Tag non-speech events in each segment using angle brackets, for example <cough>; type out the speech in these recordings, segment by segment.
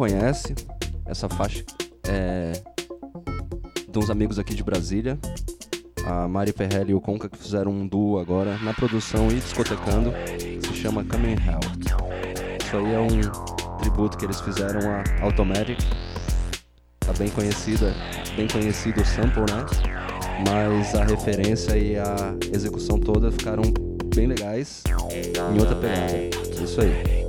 conhece, essa faixa é de uns amigos aqui de Brasília. A Mari Ferrelli e o Conca que fizeram um duo agora na produção e discotecando. Se chama Coming Hell. Isso aí é um tributo que eles fizeram a Automatic. Tá bem conhecida, bem conhecido o sample, né? Mas a referência e a execução toda ficaram bem legais em outra pegada. Isso aí.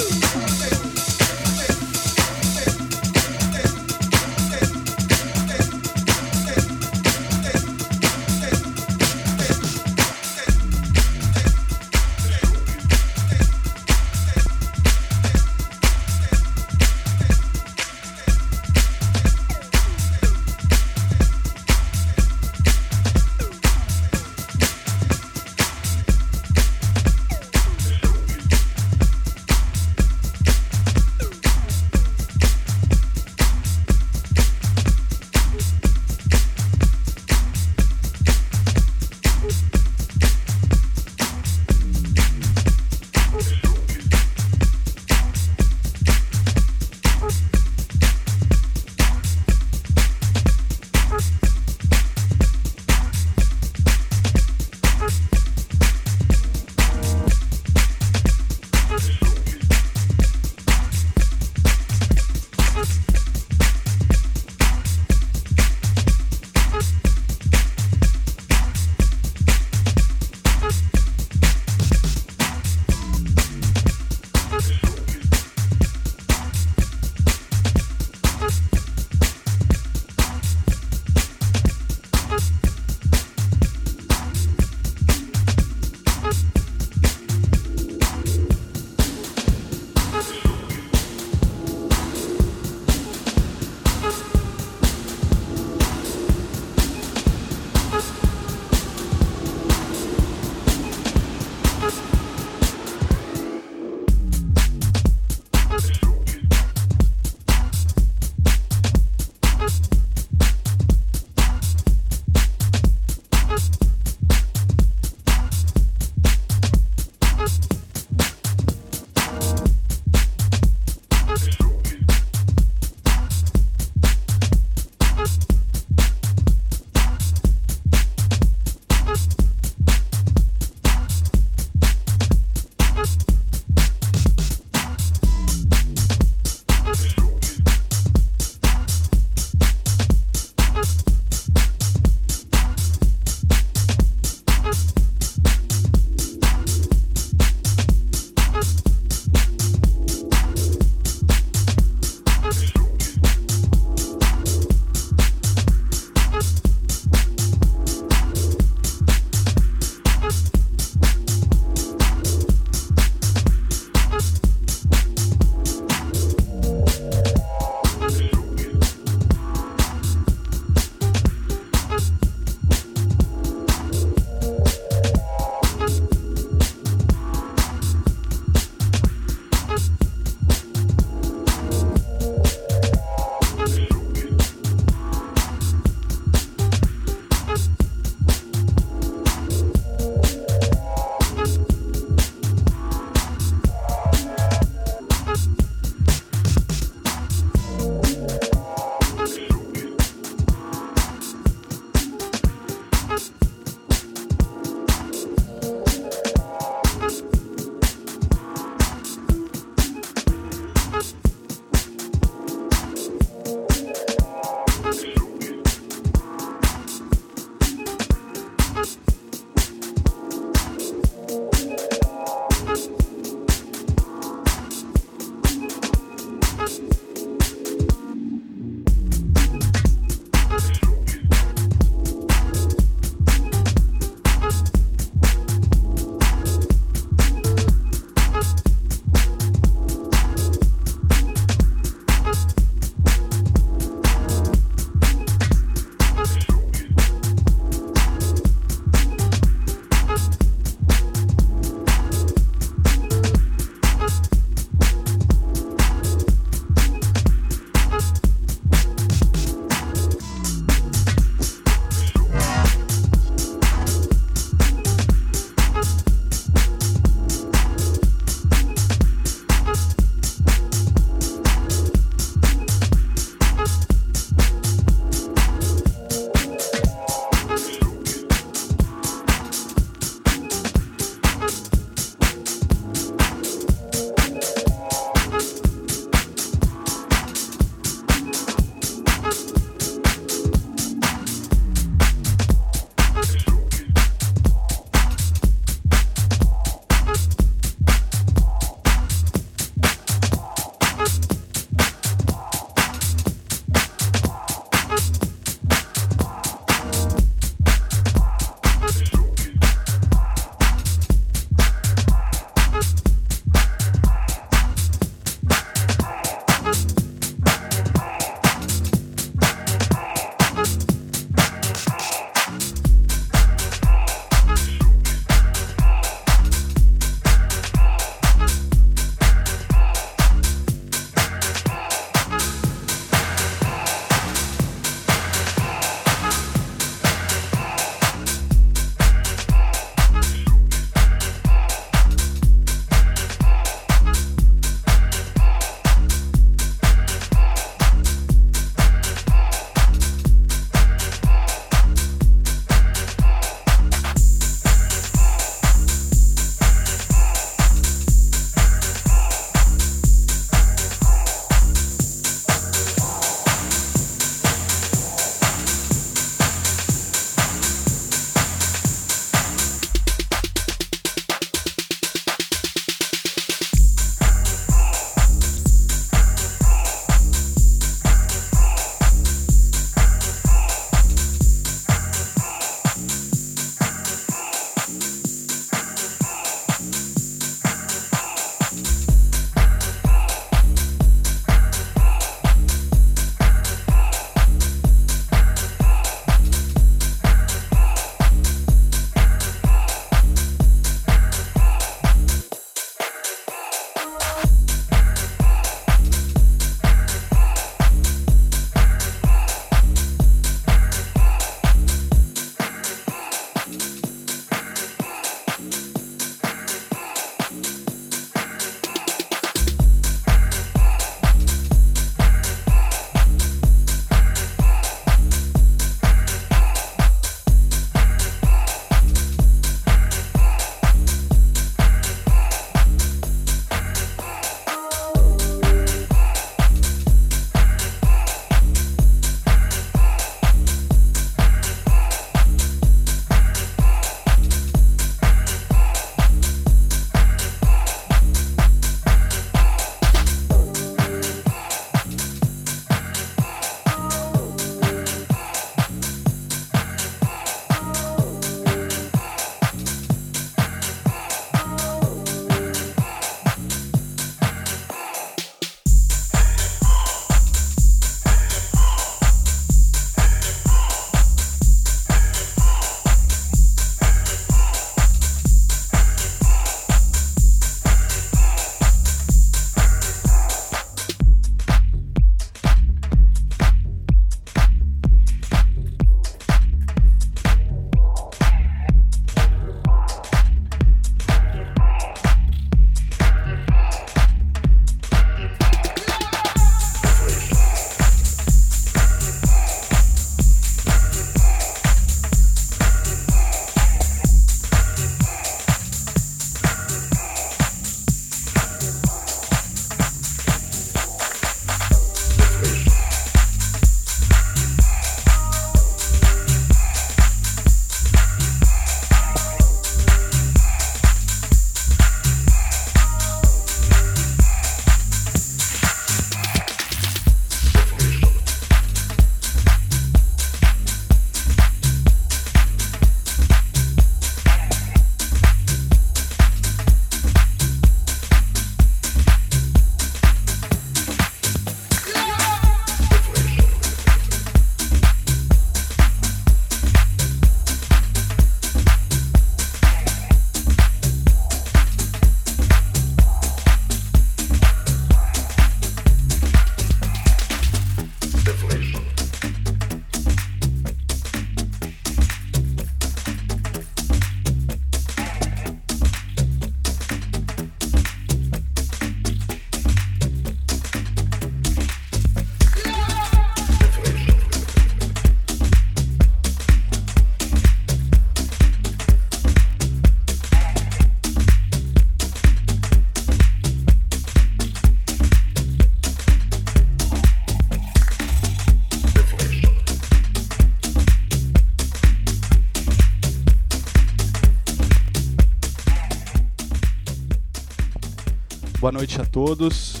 Boa noite a todos.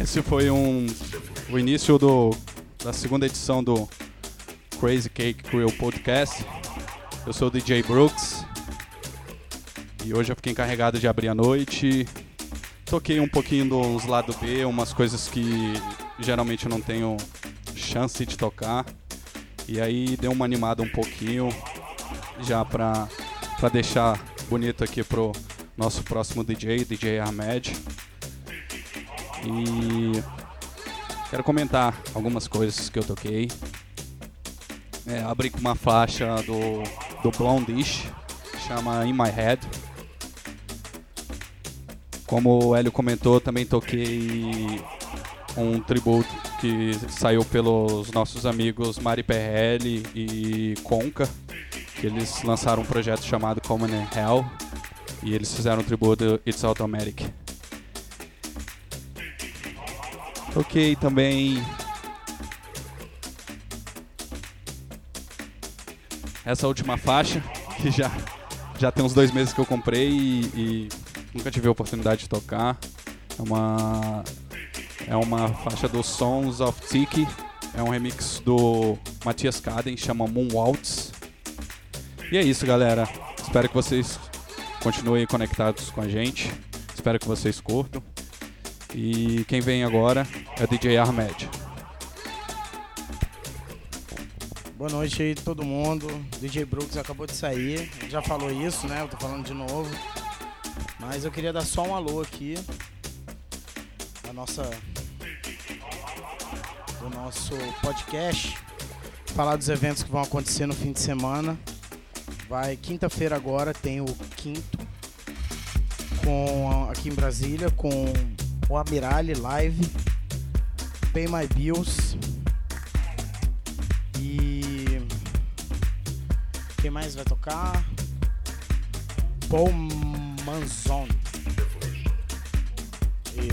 Esse foi um, o início do, da segunda edição do Crazy Cake Crew Podcast. Eu sou o DJ Brooks e hoje eu fiquei encarregado de abrir a noite. Toquei um pouquinho dos lado B, umas coisas que geralmente eu não tenho chance de tocar. E aí deu uma animada um pouquinho já pra, pra deixar bonito aqui pro nosso próximo DJ, DJ Ahmed. E quero comentar algumas coisas que eu toquei. É, abri com uma faixa do, do Blondish, chama In My Head. Como o Hélio comentou, também toquei um tributo que saiu pelos nossos amigos Mari e Conca, eles lançaram um projeto chamado Common Hell e eles fizeram um tributo It's Automatic. Toquei também essa última faixa, que já, já tem uns dois meses que eu comprei e, e nunca tive a oportunidade de tocar. É uma, é uma faixa do Sons of Tiki, é um remix do Matias Kaden, chama Moonwaltz. E é isso, galera. Espero que vocês continuem conectados com a gente. Espero que vocês curtam. E quem vem agora é DJ Ahmed. Boa noite aí todo mundo. DJ Brooks acabou de sair. Já falou isso, né? Eu tô falando de novo. Mas eu queria dar só um alô aqui. A nossa. Do nosso podcast. Falar dos eventos que vão acontecer no fim de semana. Vai quinta-feira agora, tem o quinto. Com aqui em Brasília, com o Amirale Live. Pay My Bills. E quem mais vai tocar? Paul Manzon.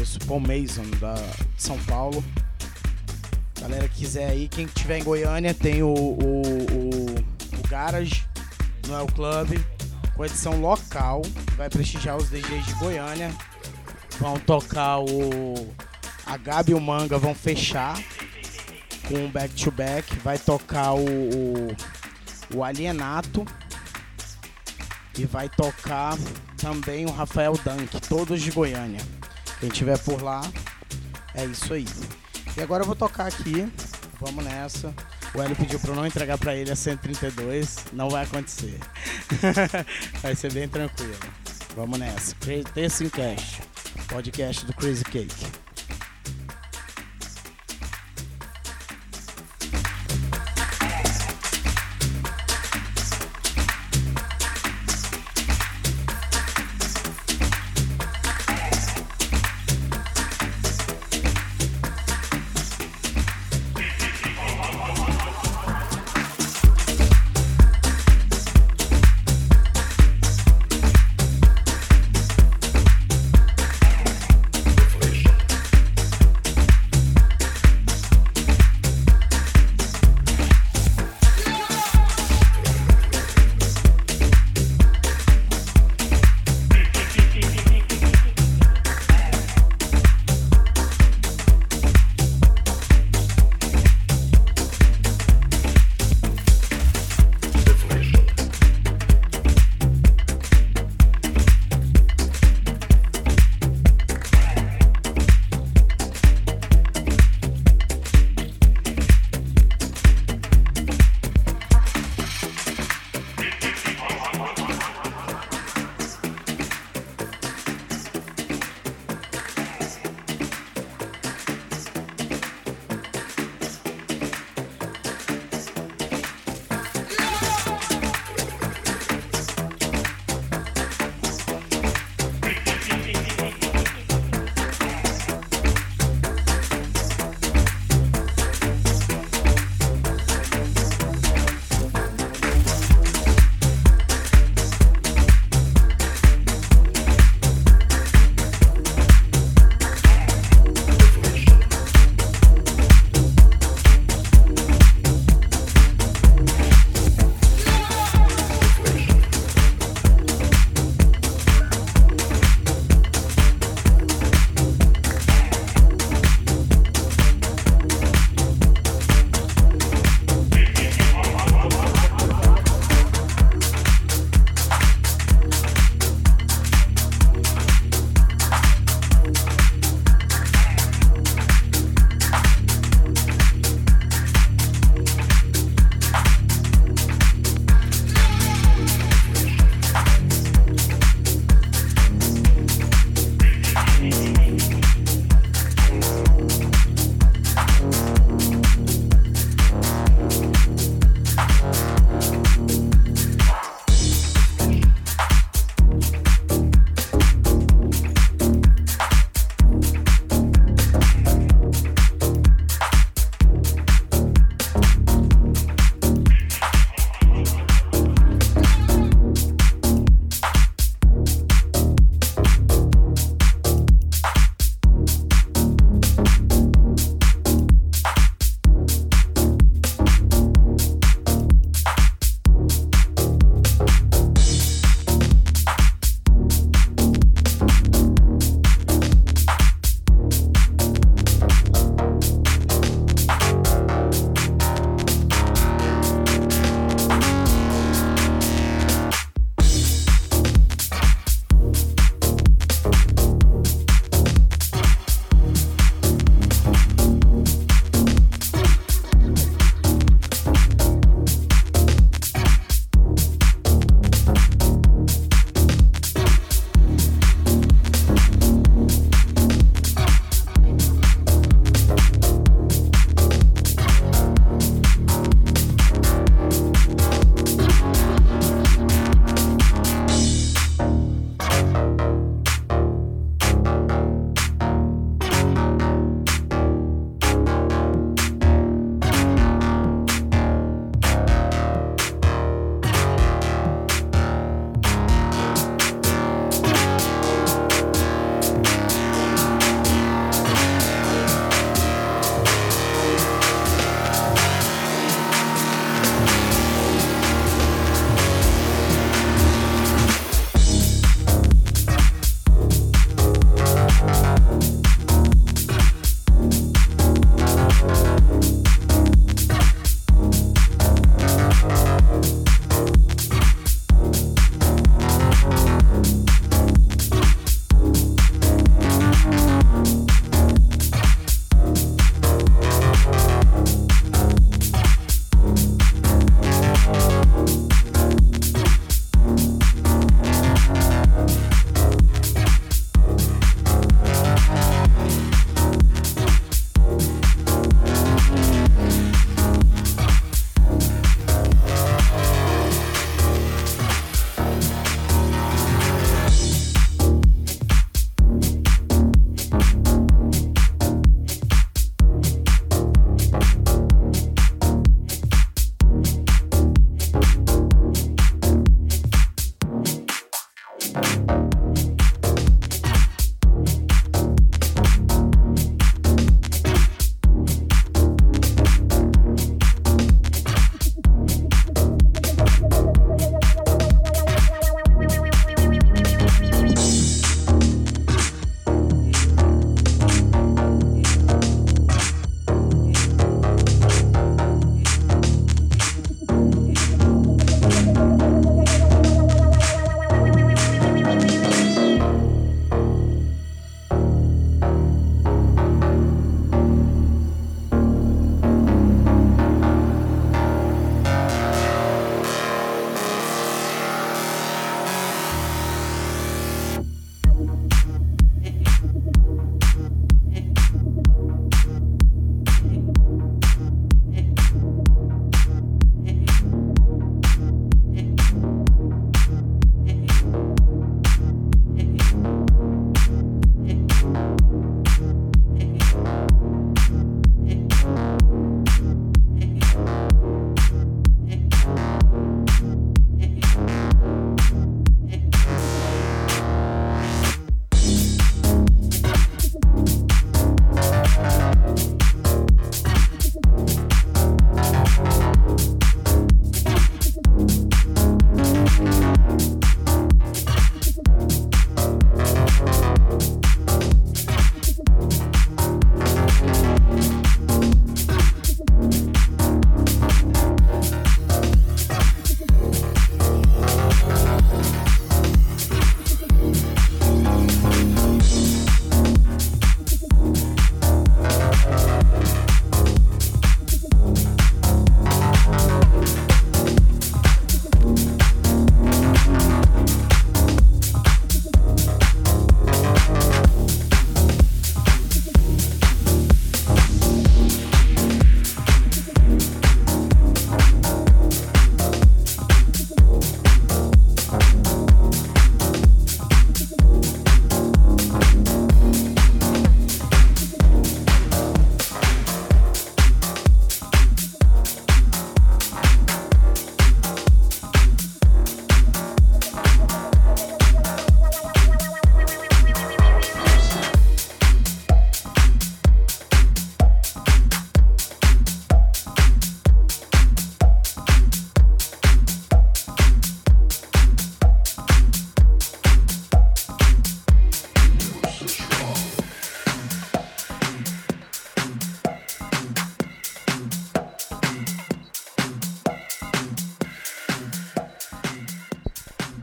Isso, Paul Mason da de São Paulo. Galera quiser aí, quem tiver em Goiânia tem o, o, o, o Garage no El Club com edição local. Vai prestigiar os DJs de Goiânia. Vão tocar o. A Gabi e o Manga vão fechar com o back to back. Vai tocar o, o, o Alienato. E vai tocar também o Rafael Dunk, todos de Goiânia. Quem tiver por lá, é isso aí. E agora eu vou tocar aqui. Vamos nessa. O Hélio pediu pra eu não entregar pra ele a 132. Não vai acontecer. <laughs> vai ser bem tranquilo. Vamos nessa. Terça Cast. Podcast do Crazy Cake.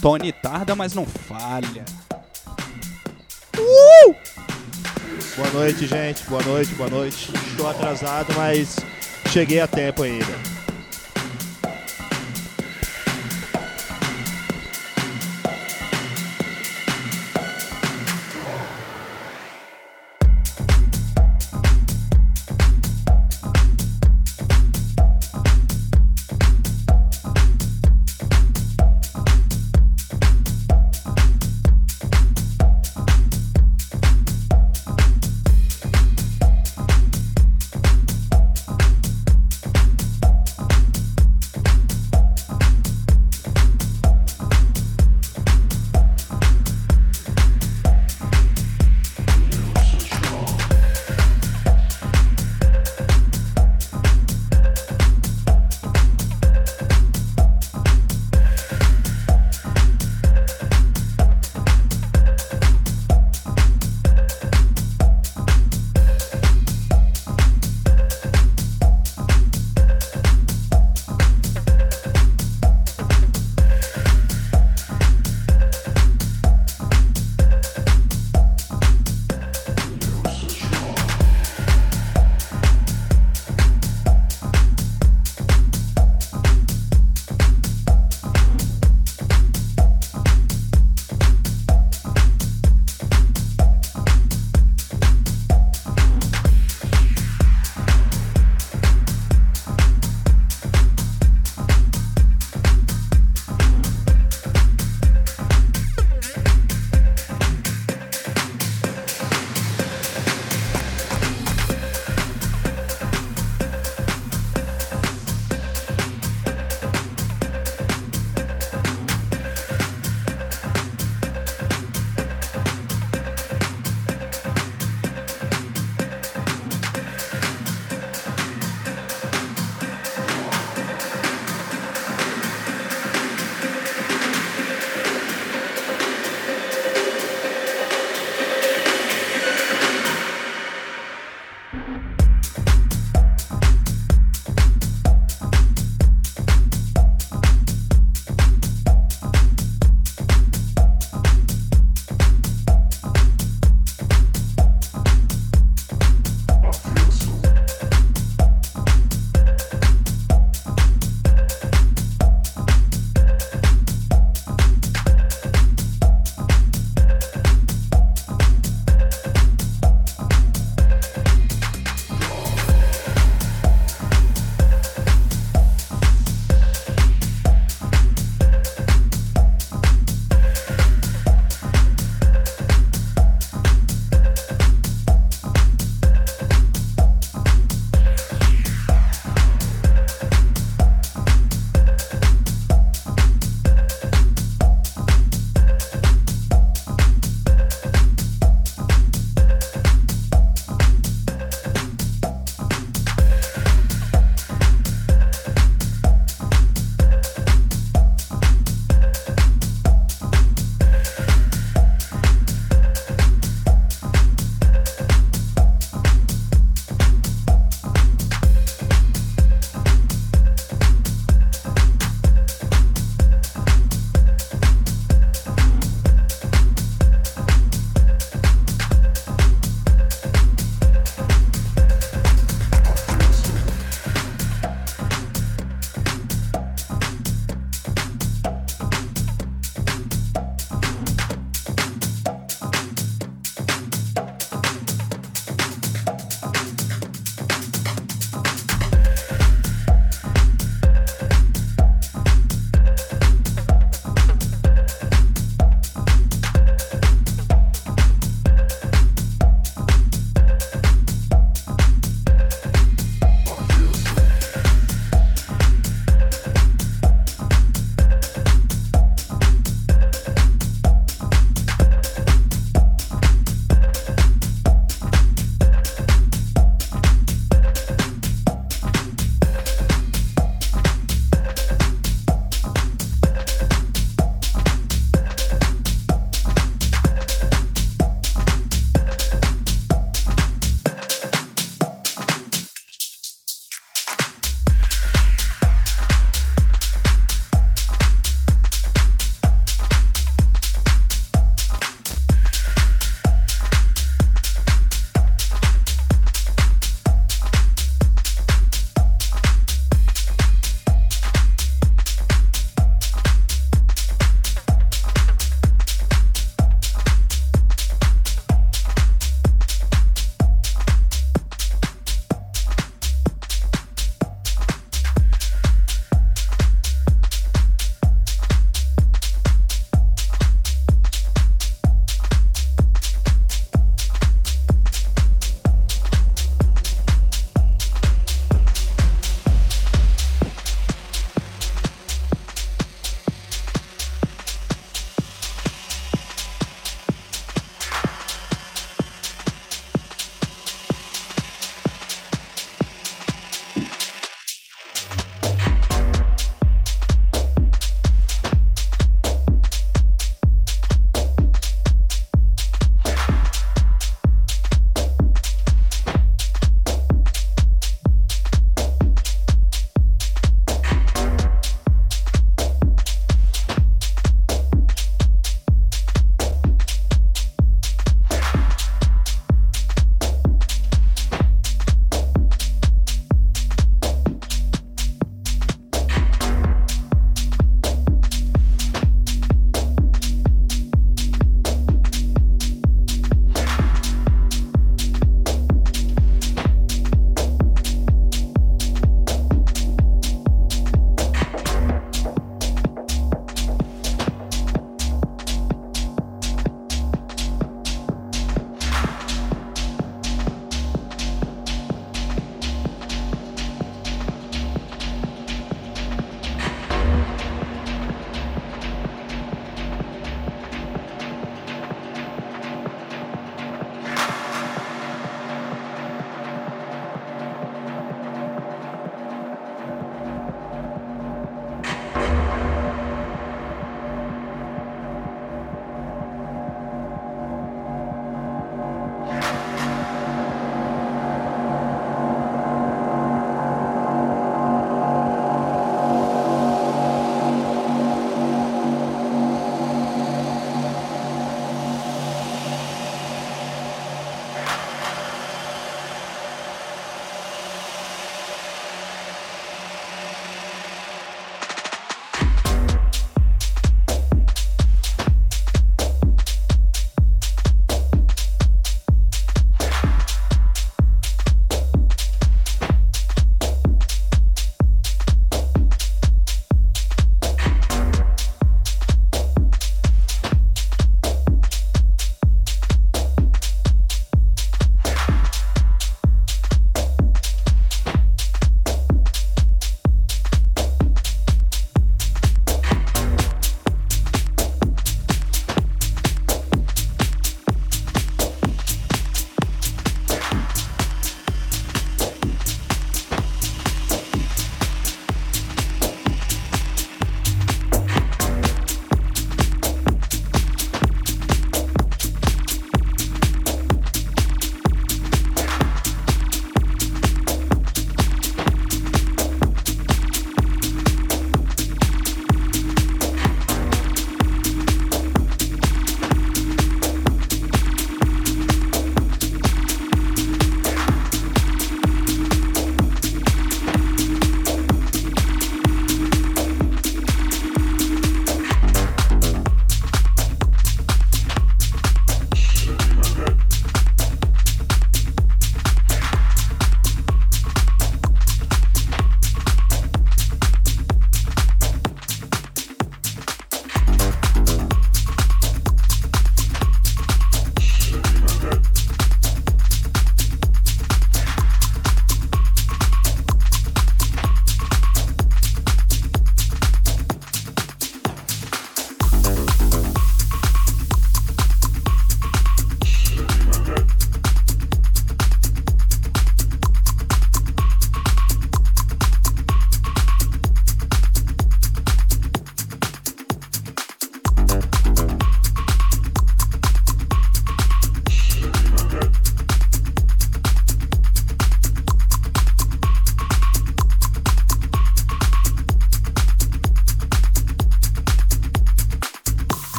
Tony tarda, mas não falha. Boa noite, gente. Boa noite, boa noite. Estou atrasado, mas cheguei a tempo ainda.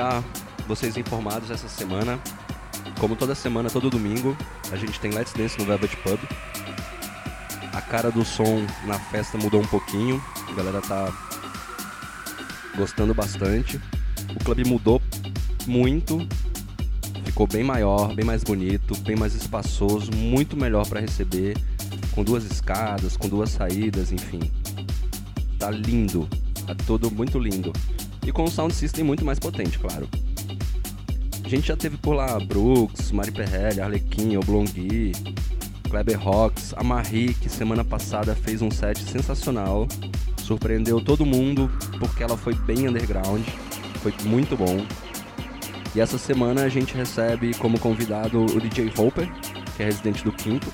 Deixar vocês informados essa semana, como toda semana, todo domingo, a gente tem Let's Dance no Velvet Pub. A cara do som na festa mudou um pouquinho, a galera tá gostando bastante. O clube mudou muito, ficou bem maior, bem mais bonito, bem mais espaçoso, muito melhor para receber, com duas escadas, com duas saídas, enfim. Tá lindo, tá tudo muito lindo. E com um sound system muito mais potente, claro. A gente já teve por lá Brooks, Mari Perrelli, Arlequim, Oblongui, Kleber Rocks, a Marie, que semana passada fez um set sensacional. Surpreendeu todo mundo porque ela foi bem underground, foi muito bom. E essa semana a gente recebe como convidado o DJ Hopper, que é residente do Quinto.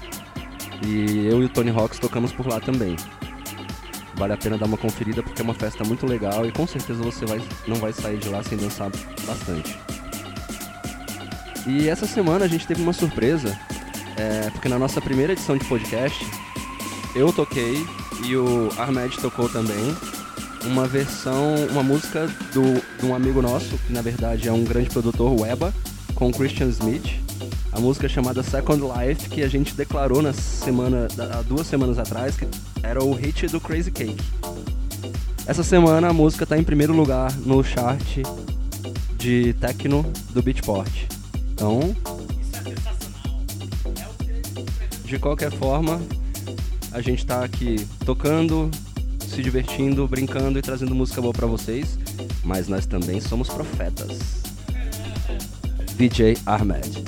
E eu e o Tony Rocks tocamos por lá também. Vale a pena dar uma conferida porque é uma festa muito legal e com certeza você vai, não vai sair de lá sem dançar bastante. E essa semana a gente teve uma surpresa, é, porque na nossa primeira edição de podcast eu toquei e o Ahmed tocou também uma versão, uma música do, de um amigo nosso, que na verdade é um grande produtor, o Eba, com Christian Smith. A música chamada Second Life, que a gente declarou na semana, há duas semanas atrás, que era o hit do Crazy Cake. Essa semana a música está em primeiro lugar no chart de techno do Beatport. Então, de qualquer forma, a gente tá aqui tocando, se divertindo, brincando e trazendo música boa pra vocês, mas nós também somos profetas. DJ Ahmed.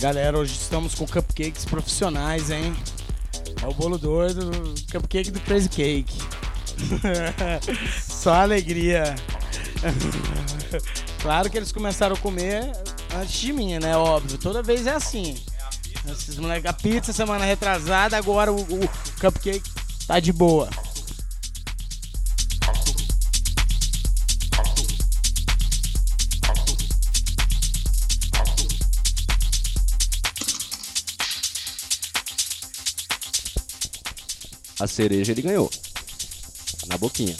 Galera, hoje estamos com cupcakes profissionais, hein? É o bolo doido, cupcake do Crazy Cake. <laughs> Só alegria. <laughs> claro que eles começaram a comer antes de mim, né? Óbvio, toda vez é assim. Esses moleques, a pizza semana retrasada, agora o, o cupcake tá de boa. Cereja ele ganhou. Na boquinha.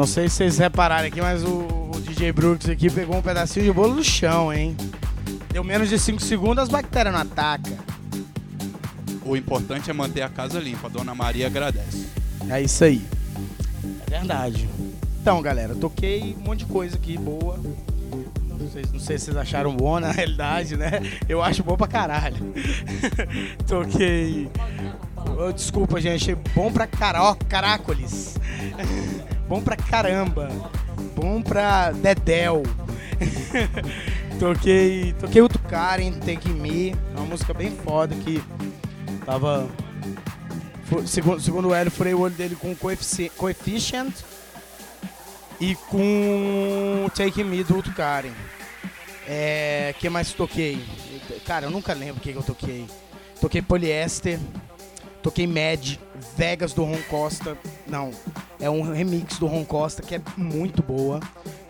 Não sei se vocês repararam aqui, mas o, o DJ Brooks aqui pegou um pedacinho de bolo do chão, hein? Deu menos de 5 segundos, as bactérias não atacam. O importante é manter a casa limpa. A Dona Maria agradece. É isso aí. É verdade. Então, galera, toquei um monte de coisa aqui boa. Não sei, não sei se vocês acharam bom na realidade, né? Eu acho <laughs> bom pra caralho. toquei. Oh, desculpa, gente. Achei bom pra caró, caracoles. Bom pra caramba. Bom pra Dedel. <laughs> toquei. Toquei o Karen, Take Me. Uma música bem foda que tava. Segundo, segundo o Hélio, furei o olho dele com coefici- Coefficient e com Take Me do outro Karen. É. que mais toquei? Cara, eu nunca lembro o que, que eu toquei. Toquei Polyester, toquei Mad, Vegas do Ron Costa. Não, é um remix do Ron Costa que é muito boa.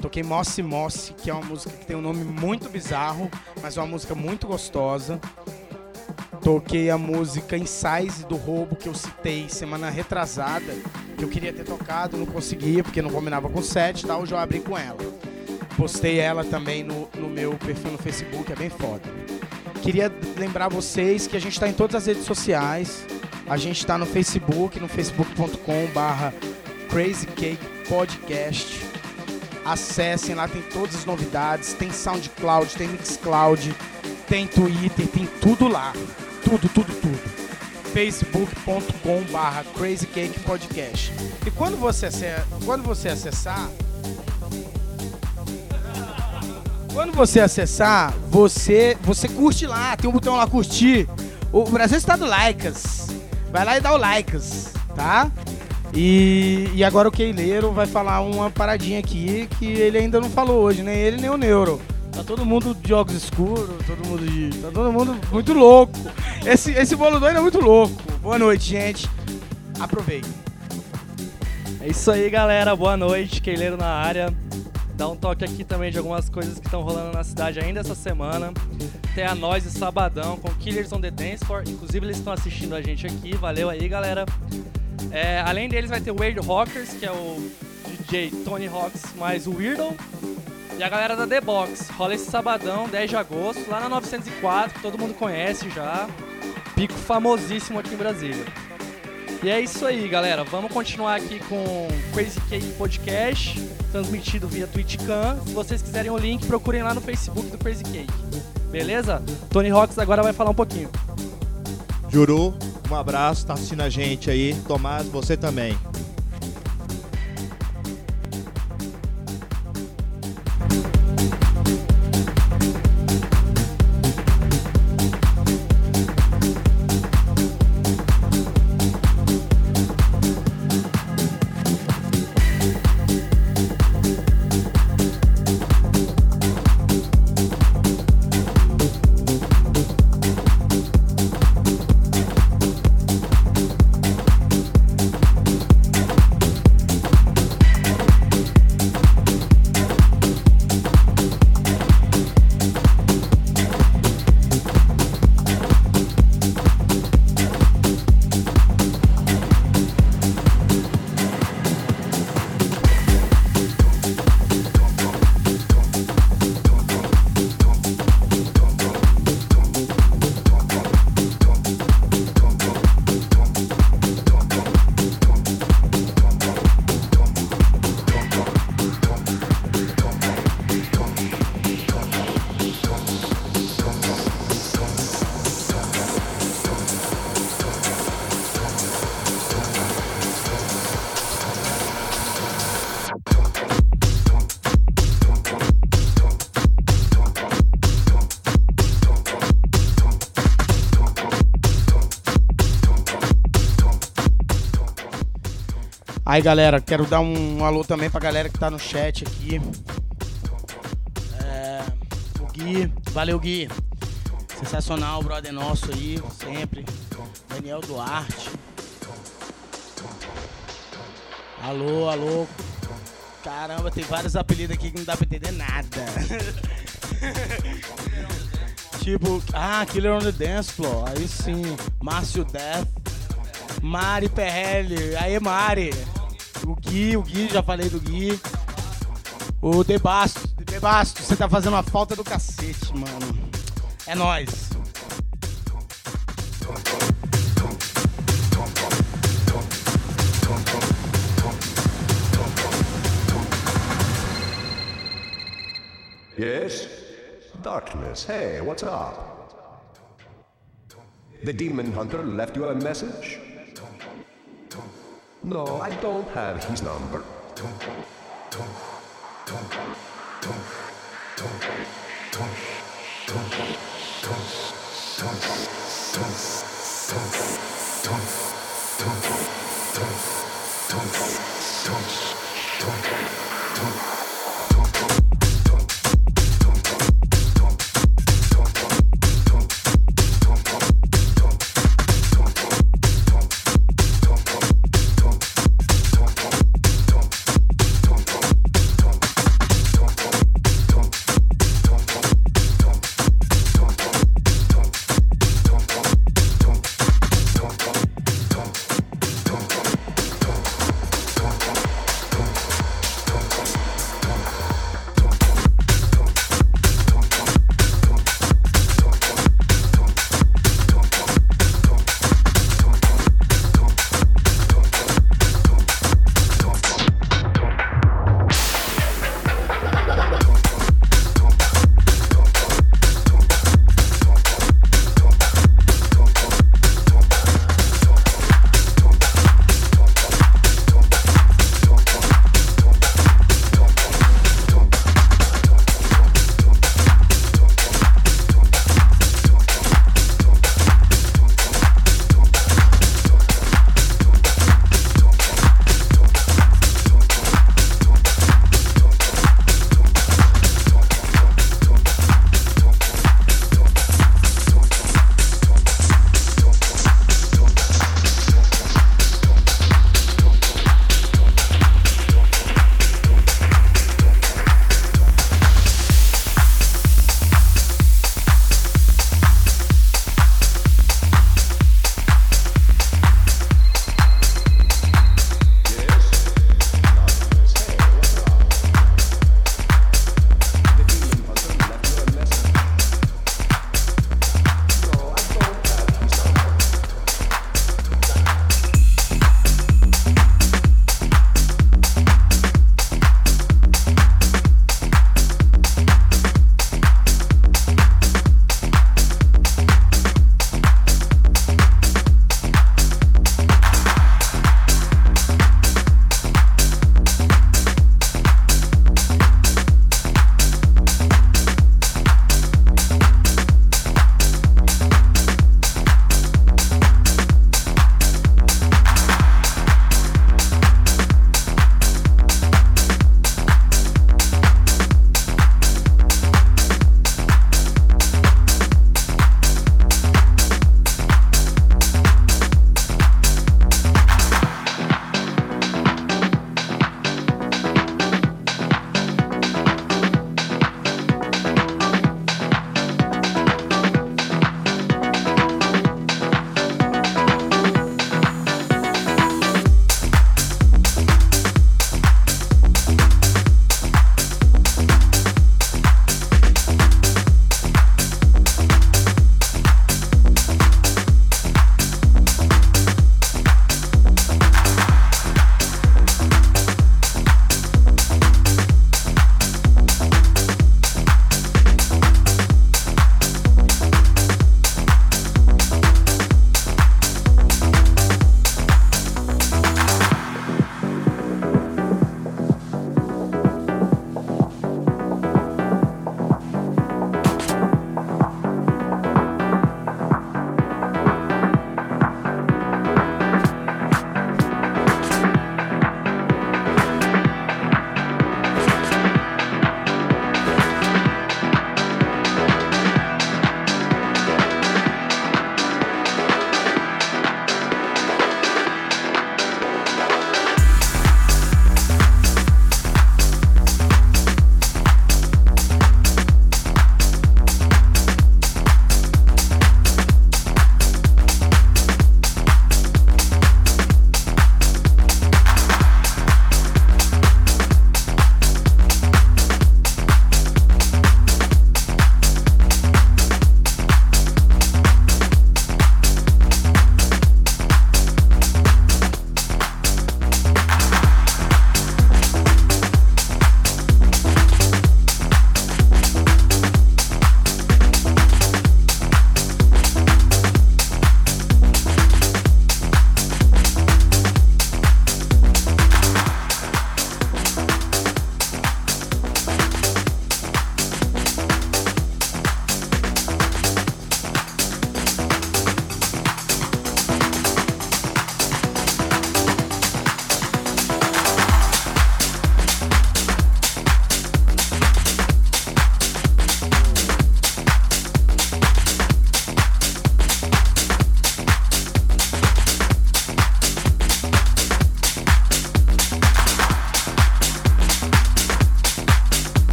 Toquei Mossy Mossy, que é uma música que tem um nome muito bizarro, mas é uma música muito gostosa. Toquei a música Insize do Roubo, que eu citei semana retrasada, que eu queria ter tocado, não conseguia, porque não combinava com o set e tal, eu abri com ela. Postei ela também no, no meu perfil no Facebook, é bem foda. Queria lembrar vocês que a gente está em todas as redes sociais. A gente está no Facebook, no facebook.com barra Crazy Cake Podcast. Acessem, lá tem todas as novidades. Tem SoundCloud, tem Mixcloud, tem Twitter, tem tudo lá. Tudo, tudo, tudo. facebook.com barra Crazy Cake Podcast. E quando você, quando você acessar, quando você acessar, você, você curte lá, tem um botão lá curtir. O Brasil está do likes. Vai lá e dá o likes, tá? E, e agora o Keileiro vai falar uma paradinha aqui que ele ainda não falou hoje, nem ele nem o Neuro. Tá todo mundo de óculos escuros, todo mundo de. Tá todo mundo muito louco. Esse, esse bolo doido é muito louco. Boa noite, gente. Aproveita. É isso aí, galera. Boa noite. Keileiro na área. Dá um toque aqui também de algumas coisas que estão rolando na cidade ainda essa semana. Tem a Nós e Sabadão com Killers on the Dance Floor. Inclusive, eles estão assistindo a gente aqui. Valeu aí, galera. É, além deles, vai ter o Weird Rockers, que é o DJ Tony Hawks mais o Weirdo. E a galera da The Box. Rola esse sabadão, 10 de agosto, lá na 904, que todo mundo conhece já. Pico famosíssimo aqui em Brasília. E é isso aí, galera. Vamos continuar aqui com Crazy Cake Podcast, transmitido via TwitchCam. Se vocês quiserem o link, procurem lá no Facebook do Crazy Cake. Beleza? Tony Rocks agora vai falar um pouquinho. Juru, um abraço, tá assistindo a gente aí. Tomás, você também. Aí, galera, quero dar um alô também pra galera que tá no chat aqui. É, o Gui, valeu Gui. Sensacional, brother nosso aí, sempre. Daniel Duarte. Alô, alô. Caramba, tem vários apelidos aqui que não dá pra entender nada. <laughs> tipo, ah, Killer on the Dance Floor. Aí sim. Márcio Death. Mari Perrelli. Aí, Mari. O Gui, o Gui, já falei do Gui. O Debasto. Debasto, você tá fazendo uma falta do cacete, mano. É nóis. Yes? Darkness, hey, what's up? The demon hunter left you a message? No, I don't have his number.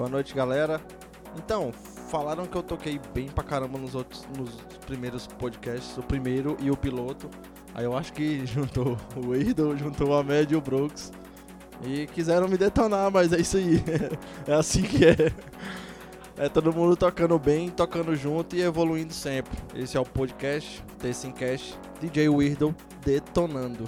Boa noite, galera. Então, falaram que eu toquei bem pra caramba nos outros nos primeiros podcasts, o primeiro e o piloto. Aí eu acho que <laughs> juntou o Idol, juntou a Med e o Brooks. E quiseram me detonar, mas é isso aí. <laughs> é assim que é. É todo mundo tocando bem, tocando junto e evoluindo sempre. Esse é o podcast, Tessimcast, DJ Weirdo detonando.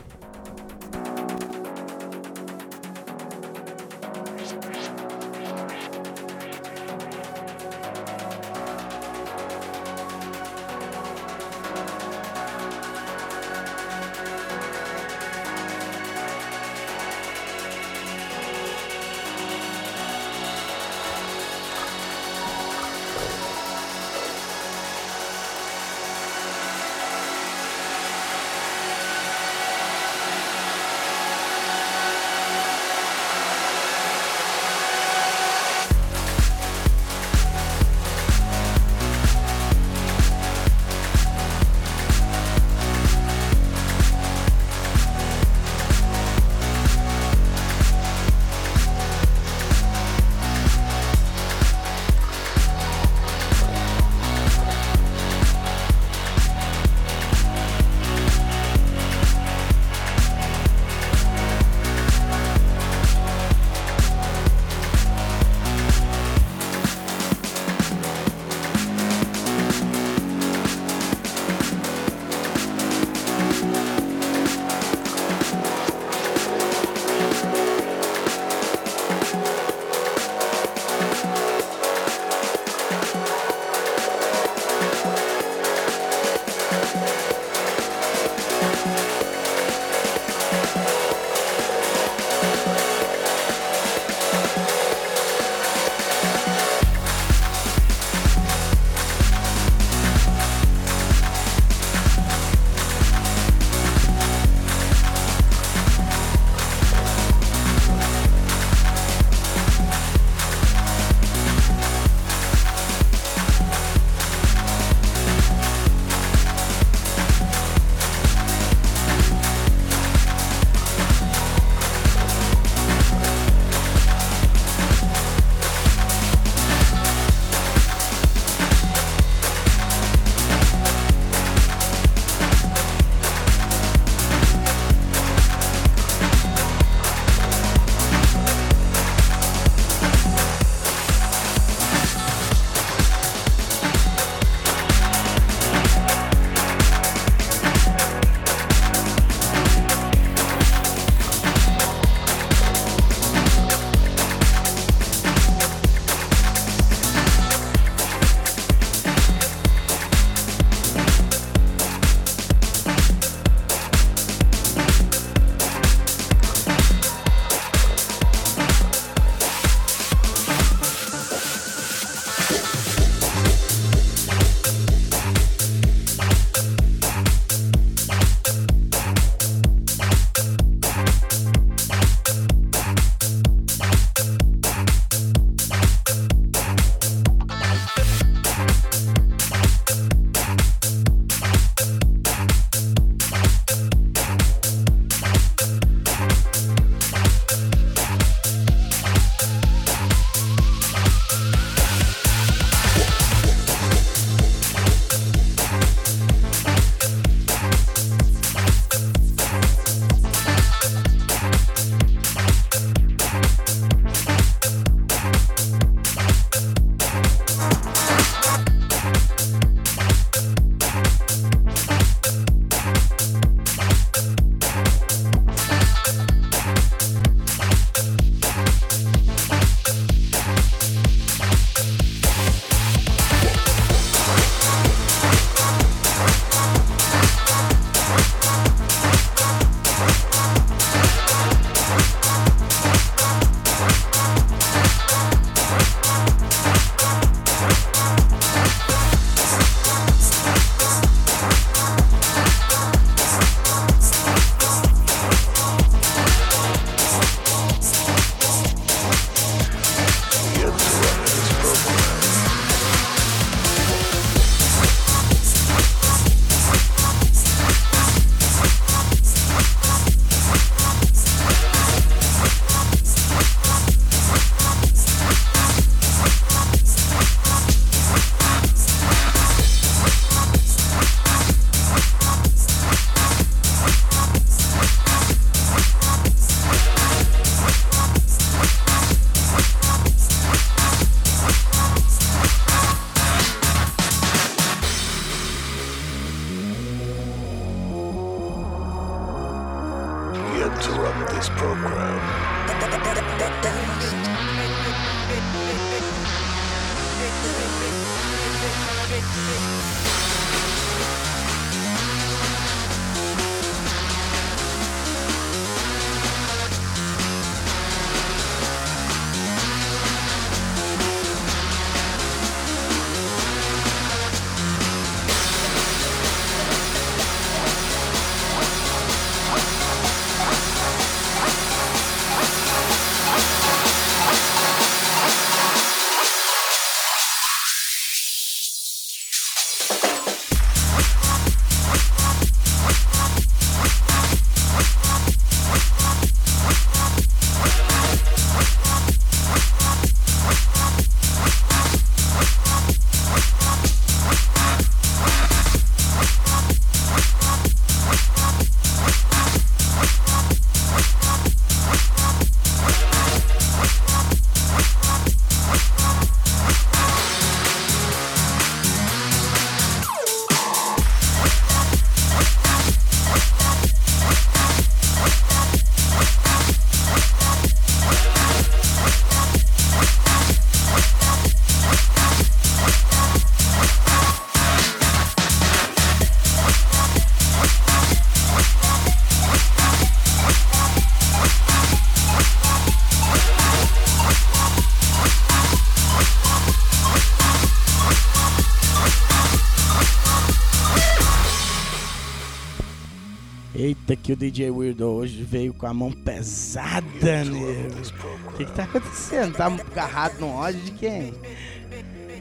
Que o DJ Weirdo hoje veio com a mão pesada, nego. O que, que tá acontecendo? Tá agarrado no ódio de quem?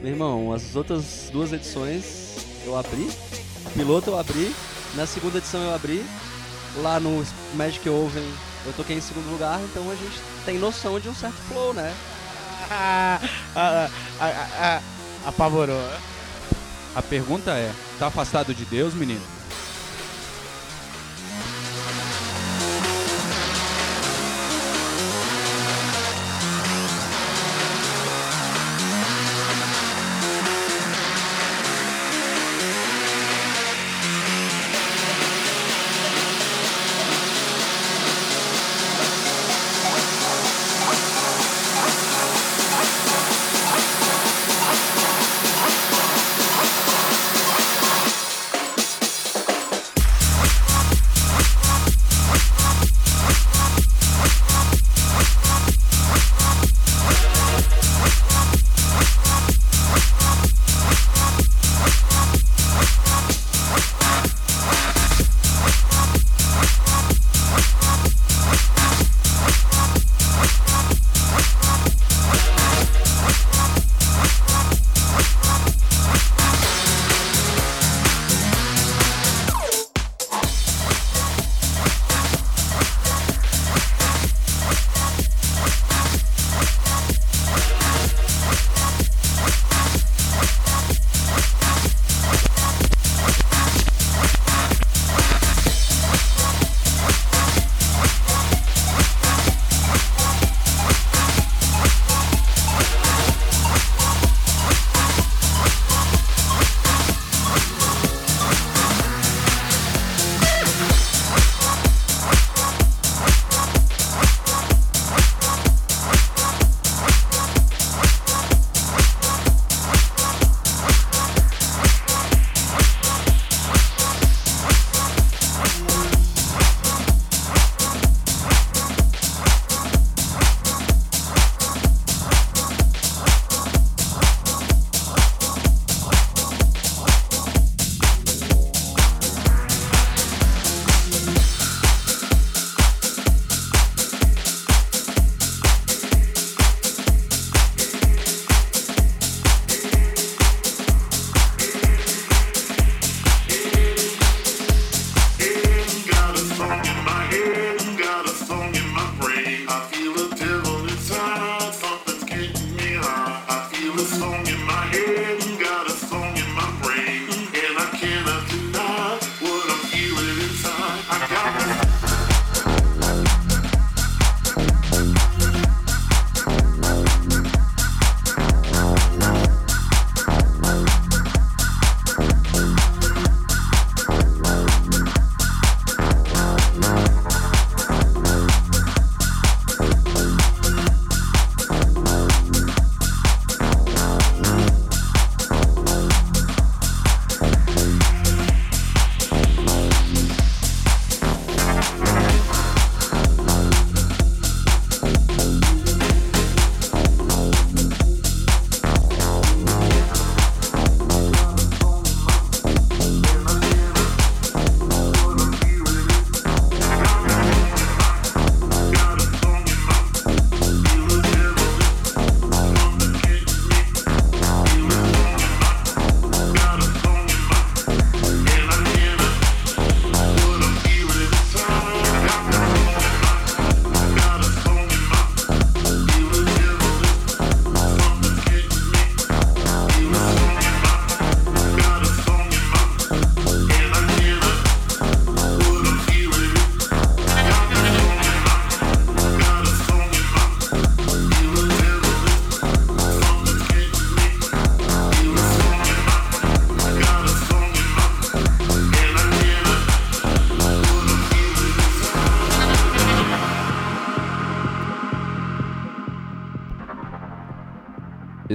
Meu irmão, as outras duas edições eu abri. Piloto eu abri. Na segunda edição eu abri. Lá no Magic Oven eu toquei em segundo lugar, então a gente tem noção de um certo flow, né? <laughs> Ah, ah, ah, apavorou. A pergunta é: tá afastado de Deus, menino?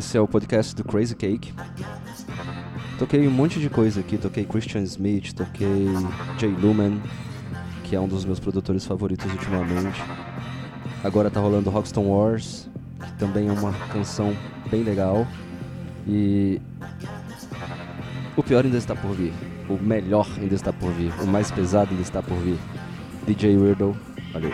Esse é o podcast do Crazy Cake. Toquei um monte de coisa aqui, toquei Christian Smith, toquei Jay Lumen, que é um dos meus produtores favoritos ultimamente. Agora tá rolando Rockstone Wars, que também é uma canção bem legal. E o pior ainda está por vir. O melhor ainda está por vir. O mais pesado ainda está por vir. DJ Weirdo. Valeu.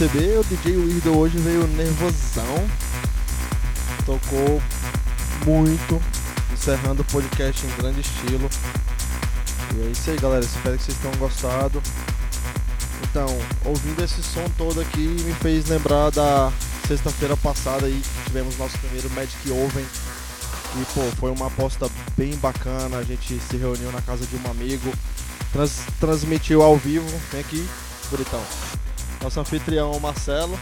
Perceber, o DJ Weirdo hoje veio nervosão. Tocou muito, encerrando o podcast em grande estilo. E é isso aí, galera. Espero que vocês tenham gostado. Então, ouvindo esse som todo aqui me fez lembrar da sexta-feira passada aí que tivemos nosso primeiro Magic Oven. E pô, foi uma aposta bem bacana. A gente se reuniu na casa de um amigo, trans- transmitiu ao vivo. Vem aqui, bonitão. Nosso anfitrião Marcelo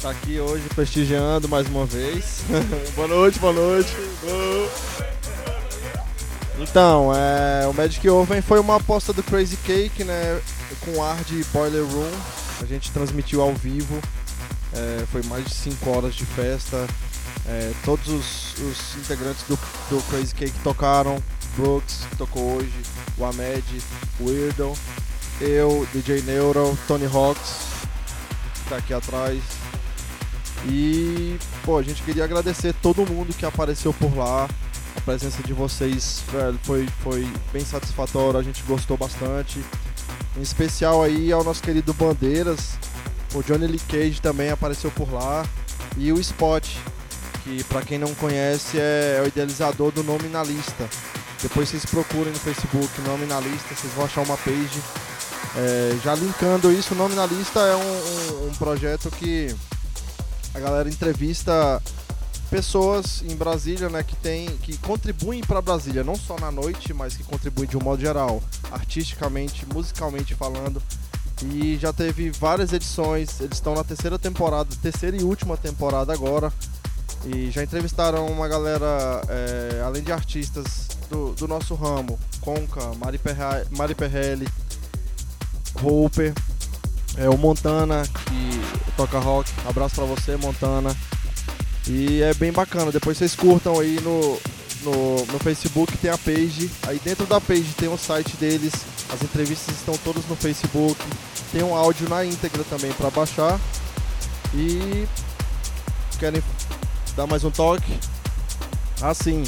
tá aqui hoje prestigiando mais uma vez. <laughs> boa noite, boa noite. Então, é, o Magic Oven foi uma aposta do Crazy Cake, né? Com ar de Boiler Room. A gente transmitiu ao vivo. É, foi mais de 5 horas de festa. É, todos os, os integrantes do, do Crazy Cake tocaram. Brooks, que tocou hoje. O Ahmed, o Weirdo. Eu, DJ Neuro, Tony Hawks, que tá aqui atrás. E, pô, a gente queria agradecer todo mundo que apareceu por lá. A presença de vocês velho, foi, foi bem satisfatória, a gente gostou bastante. Em especial aí ao nosso querido Bandeiras. O Johnny Lee Cage também apareceu por lá. E o Spot, que pra quem não conhece é, o idealizador do Nominalista. Depois vocês procurem no Facebook Nominalista, vocês vão achar uma page. É, já linkando isso, o Nominalista é um, um- um projeto que a galera entrevista pessoas em Brasília, né, que tem que contribuem para Brasília, não só na noite, mas que contribuem de um modo geral, artisticamente, musicalmente falando. E já teve várias edições, eles estão na terceira temporada, terceira e última temporada agora. E já entrevistaram uma galera, é, além de artistas do, do nosso ramo, Conca, Mari, Perra, Mari Perrelli, Hooper, é, o Montana, que toca rock. Abraço pra você, Montana. E é bem bacana, depois vocês curtam aí no, no, no Facebook, tem a page. Aí dentro da page tem o site deles, as entrevistas estão todas no Facebook. Tem um áudio na íntegra também pra baixar. E querem dar mais um toque? Assim,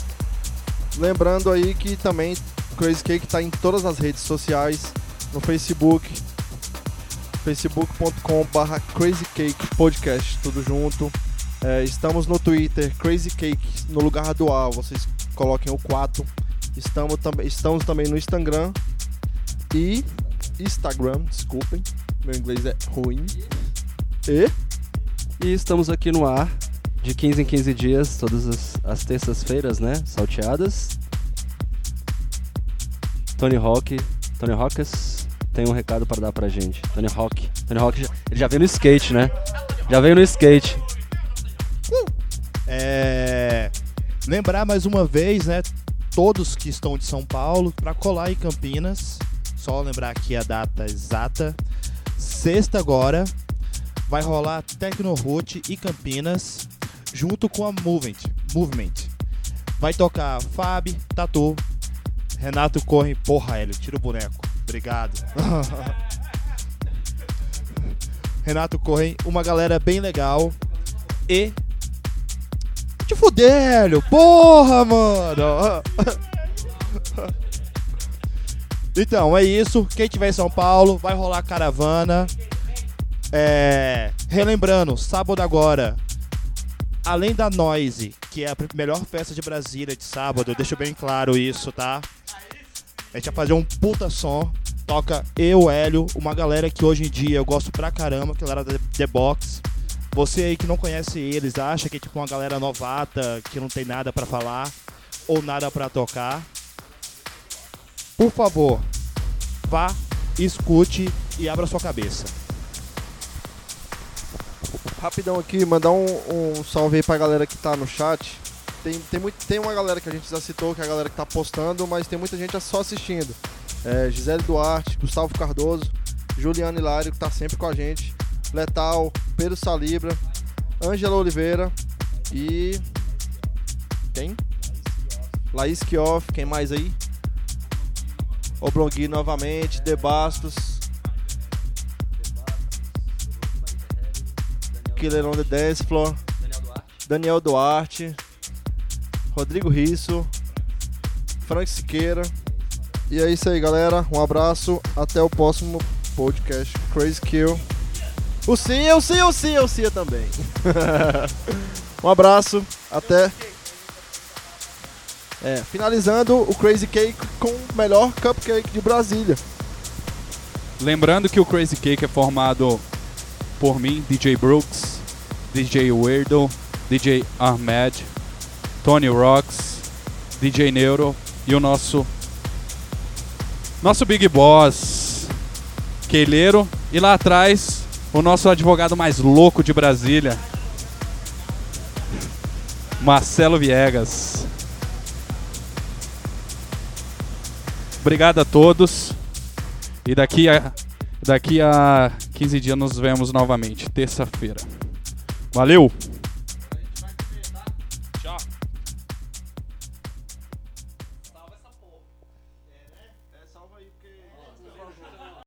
lembrando aí que também Crazy Cake tá em todas as redes sociais, no Facebook, facebook.com/barra Crazy Cake Podcast, tudo junto. É, estamos no Twitter, Crazy Cake, no lugar do A, vocês coloquem o 4. Estamos, tam estamos também no Instagram e Instagram, desculpem, meu inglês é ruim. E E estamos aqui no ar, de 15 em 15 dias, todas as, as terças-feiras, né? Salteadas. Tony Hawk, Tony Hawkes, tem um recado para dar pra gente. Tony Hawk. Tony Hawk, já, ele já veio no skate, né? Já veio no skate. É, lembrar mais uma vez, né? Todos que estão de São Paulo, para colar em Campinas. Só lembrar aqui a data exata. Sexta agora vai rolar Tecno Root e Campinas junto com a Movement. Movement. Vai tocar Fab, Tatu, Renato Corre, porra, Hélio, tira o boneco. Obrigado. Renato Corre, uma galera bem legal. E te fuder, Hélio. Porra, mano. Então, é isso. Quem tiver em São Paulo, vai rolar caravana. É... Relembrando, sábado agora, além da Noise, que é a melhor festa de Brasília de sábado, deixo bem claro isso, tá? A gente vai fazer um puta som. Toca eu, Hélio, uma galera que hoje em dia eu gosto pra caramba, que é a galera da The Box. Você aí que não conhece eles, acha que é tipo uma galera novata, que não tem nada pra falar ou nada pra tocar. Por favor, vá, escute e abra sua cabeça. rapidão aqui, mandar um, um salve aí pra galera que tá no chat. Tem, tem, muito, tem uma galera que a gente já citou, que é a galera que tá postando, mas tem muita gente só assistindo. É, Gisele Duarte, Gustavo Cardoso, Juliano Hilário, que tá sempre com a gente. Letal, Pedro Salibra, Ângela Oliveira e. Quem? Laís Kioff, quem mais aí? Oblongui novamente, De Bastos. Killer on the Dance Floor, Daniel Duarte, Rodrigo Risso, Frank Siqueira. E é isso aí, galera. Um abraço. Até o próximo podcast Crazy Kill. O Cia, o Cia, o Cia, o Cia também. <laughs> um abraço. Até. É, finalizando o Crazy Cake com o melhor cupcake de Brasília. Lembrando que o Crazy Cake é formado por mim, DJ Brooks, DJ Weirdo, DJ Ahmed, Tony Rocks, DJ Neuro e o nosso nosso Big Boss, Queileiro, e lá atrás o nosso advogado mais louco de Brasília, Marcelo Viegas. Obrigado a todos. E daqui a, daqui a 15 dias nos vemos novamente, terça-feira. Valeu!